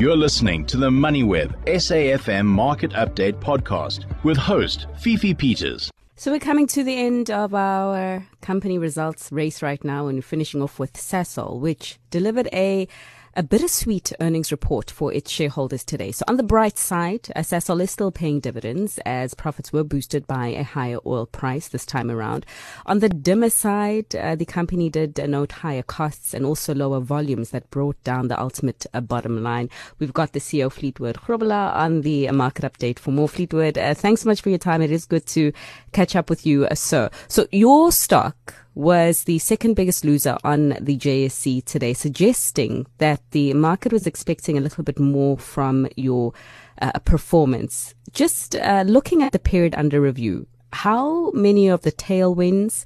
You're listening to the MoneyWeb SAFM Market Update podcast with host Fifi Peters. So we're coming to the end of our company results race right now and finishing off with Sasol, which delivered a a bittersweet earnings report for its shareholders today. So on the bright side, Sasol is still paying dividends as profits were boosted by a higher oil price this time around. On the dimmer side, uh, the company did note higher costs and also lower volumes that brought down the ultimate uh, bottom line. We've got the CEO Fleetwood Grobler on the market update for more Fleetwood. Uh, thanks so much for your time. It is good to catch up with you, uh, sir. So your stock was the second biggest loser on the JSE today, suggesting that the market was expecting a little bit more from your uh, performance. Just uh, looking at the period under review, how many of the tailwinds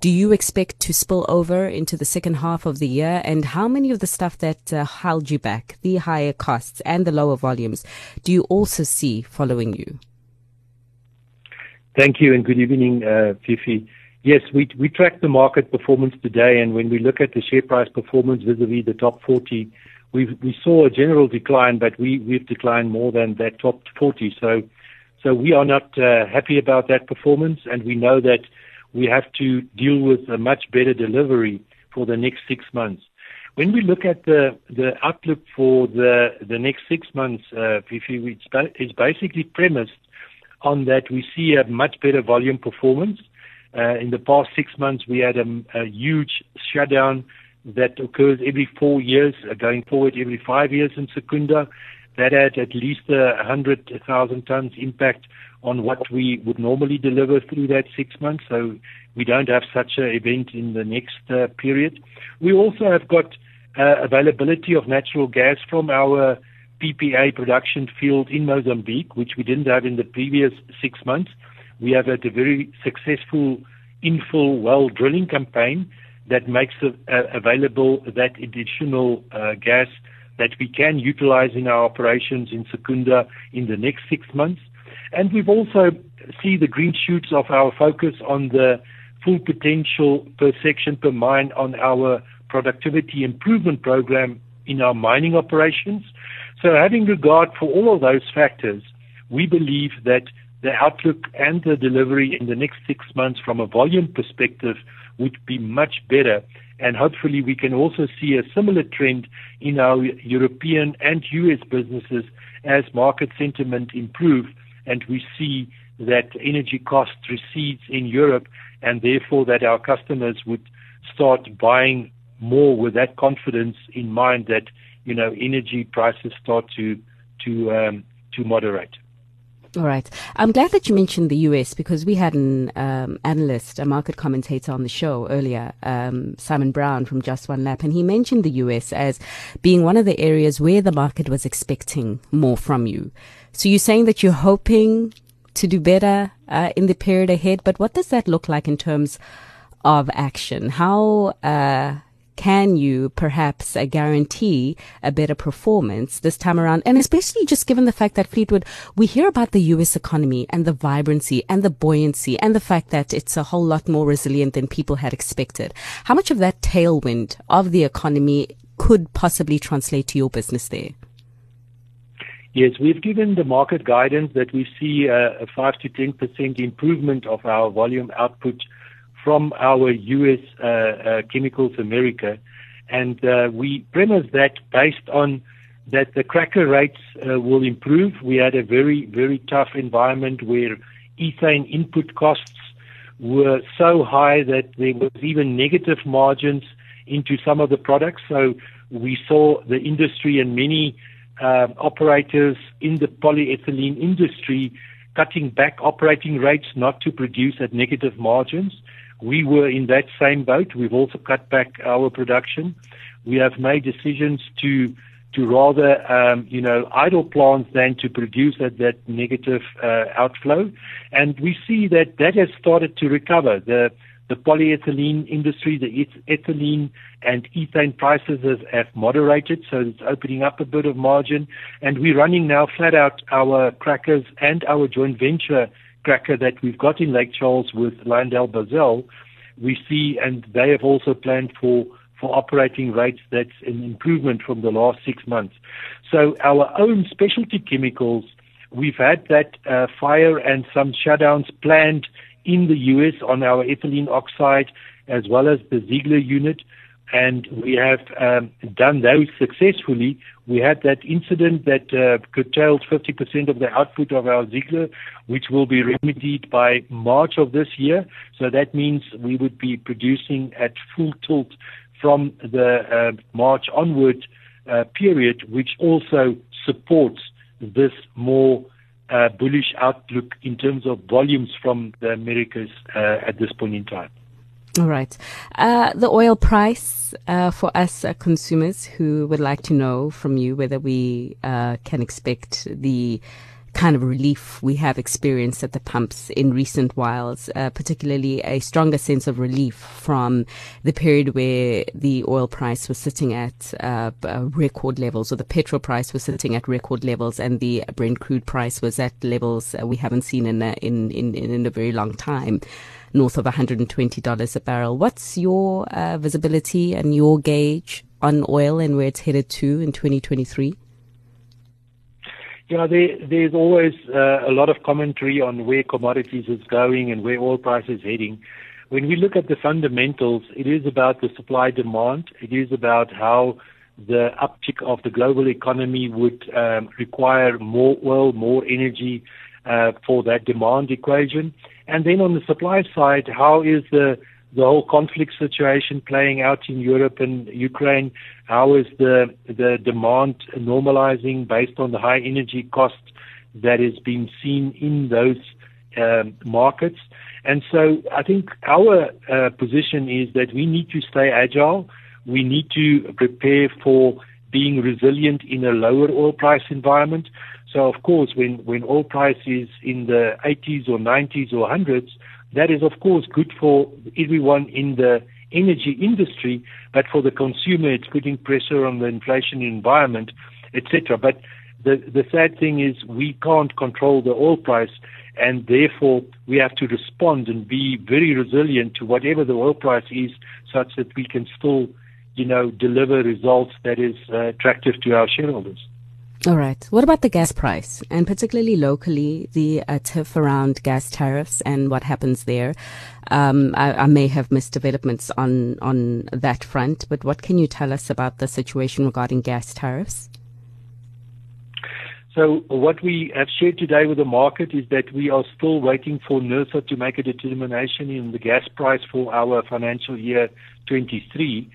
do you expect to spill over into the second half of the year? And how many of the stuff that uh, held you back, the higher costs and the lower volumes, do you also see following you? Thank you and good evening, uh, Fifi. Yes, we we track the market performance today, and when we look at the share price performance vis-à-vis the top 40, we we saw a general decline, but we we've declined more than that top 40. So so we are not uh, happy about that performance, and we know that we have to deal with a much better delivery for the next six months. When we look at the the outlook for the the next six months, uh, it's it's basically premised on that we see a much better volume performance in the past six months, we had a, huge shutdown that occurs every four years, uh, going forward every five years in Secunda. That had at least a 100,000 tons impact on what we would normally deliver through that six months. So we don't have such an event in the next uh, period. We also have got uh, availability of natural gas from our PPA production field in Mozambique, which we didn't have in the previous six months. We have had a very successful infill well drilling campaign that makes available that additional uh, gas that we can utilize in our operations in Secunda in the next six months. And we've also see the green shoots of our focus on the full potential per section per mine on our productivity improvement program in our mining operations. So having regard for all of those factors, we believe that the outlook and the delivery in the next six months from a volume perspective would be much better. And hopefully we can also see a similar trend in our European and US businesses as market sentiment improve and we see that energy costs recedes in Europe and therefore that our customers would start buying more with that confidence in mind that, you know, energy prices start to, to, um, to moderate. All right. I'm glad that you mentioned the US because we had an um, analyst, a market commentator on the show earlier, um, Simon Brown from Just One Lap, and he mentioned the US as being one of the areas where the market was expecting more from you. So you're saying that you're hoping to do better uh, in the period ahead, but what does that look like in terms of action? How uh, can you perhaps uh, guarantee a better performance this time around? And especially just given the fact that Fleetwood, we hear about the US economy and the vibrancy and the buoyancy and the fact that it's a whole lot more resilient than people had expected. How much of that tailwind of the economy could possibly translate to your business there? Yes, we've given the market guidance that we see a, a 5 to 10% improvement of our volume output from our U.S. Uh, uh, Chemicals America. and uh, we premise that based on that the cracker rates will improve. We had a very, very tough environment where ethane input costs were so high that there was even negative margins into some of the products. So we saw the industry and many uh, operators in the polyethylene industry cutting back operating rates not to produce at negative margins. We were in that same boat. We've also cut back our production. We have made decisions to to rather, um, you know, idle plants than to produce at that negative uh, outflow. And we see that that has started to recover. The the polyethylene industry, the ethylene and ethane prices have, have moderated, so it's opening up a bit of margin. And we're running now flat out our crackers and our joint venture cracker that we've got in Lake Charles with LyondellBasell, we see, and they have also planned for for operating rates. That's an improvement from the last six months. So our own specialty chemicals, we've had that uh, fire and some shutdowns planned in the U.S. on our ethylene oxide as well as the Ziegler unit and we have um, done those successfully. We had that incident that uh, curtailed 50% of the output of our Ziegler, which will be remedied by March of this year. So that means we would be producing at full tilt from the uh, March onward uh, period, which also supports this more uh, bullish outlook in terms of volumes from the Americas uh, at this point in time. All right. Uh, the oil price uh, for us uh, consumers who would like to know from you whether we uh, can expect the kind of relief we have experienced at the pumps in recent whiles, uh, particularly a stronger sense of relief from the period where the oil price was sitting at uh, record levels, or the petrol price was sitting at record levels, and the Brent crude price was at levels we haven't seen in a, in, in in a very long time north of $120 a barrel. What's your uh, visibility and your gauge on oil and where it's headed to in 2023? Yeah, there, there's always uh, a lot of commentary on where commodities is going and where oil price is heading. When we look at the fundamentals, it is about the supply demand. It is about how the uptick of the global economy would um, require more oil, more energy uh, for that demand equation. And then on the supply side, how is the the whole conflict situation playing out in Europe and Ukraine? How is the the demand normalizing based on the high energy cost that is being seen in those um, markets? And so I think our uh, position is that we need to stay agile. We need to prepare for being resilient in a lower oil price environment. So of course, when, when oil price is in the 80s or 90s or 100s, that is of course good for everyone in the energy industry, but for the consumer, it's putting pressure on the inflation environment, etc. But the, the sad thing is we can't control the oil price, and therefore we have to respond and be very resilient to whatever the oil price is, such that we can still, you know, deliver results that is uh, attractive to our shareholders. All right. What about the gas price and particularly locally, the uh, tiff around gas tariffs and what happens there? Um, I, I, may have missed developments on, on that front, but what can you tell us about the situation regarding gas tariffs? So what we have shared today with the market is that we are still waiting for NERSA to make a determination in the gas price for our financial year 23.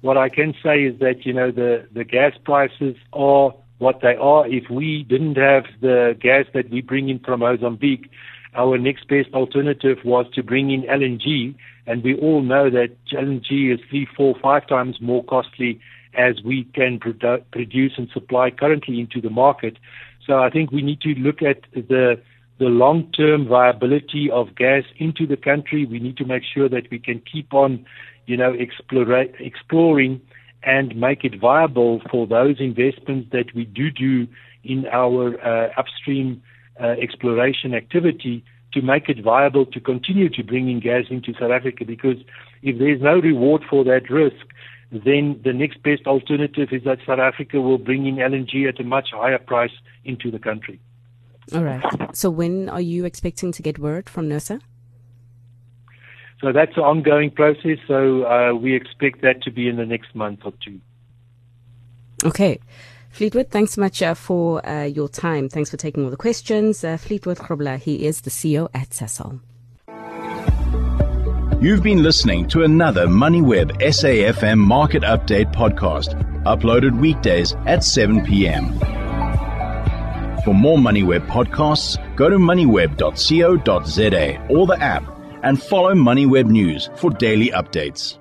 What I can say is that, you know, the, the gas prices are what they are. If we didn't have the gas that we bring in from Mozambique, our next best alternative was to bring in LNG, and we all know that LNG is three, four, five times more costly as we can produ- produce and supply currently into the market. So I think we need to look at the the long-term viability of gas into the country. We need to make sure that we can keep on, you know, explore, exploring and make it viable for those investments that we do do in our uh, upstream uh, exploration activity to make it viable to continue to bring in gas into South Africa because if there's no reward for that risk, then the next best alternative is that South Africa will bring in LNG at a much higher price into the country. All right. So when are you expecting to get word from NERSA? So that's an ongoing process. So uh, we expect that to be in the next month or two. Okay. Fleetwood, thanks so much uh, for uh, your time. Thanks for taking all the questions. Uh, Fleetwood Grobler, he is the CEO at Sasol. You've been listening to another MoneyWeb SAFM Market Update podcast, uploaded weekdays at 7 p.m. For more MoneyWeb podcasts, go to moneyweb.co.za or the app and follow MoneyWeb News for daily updates.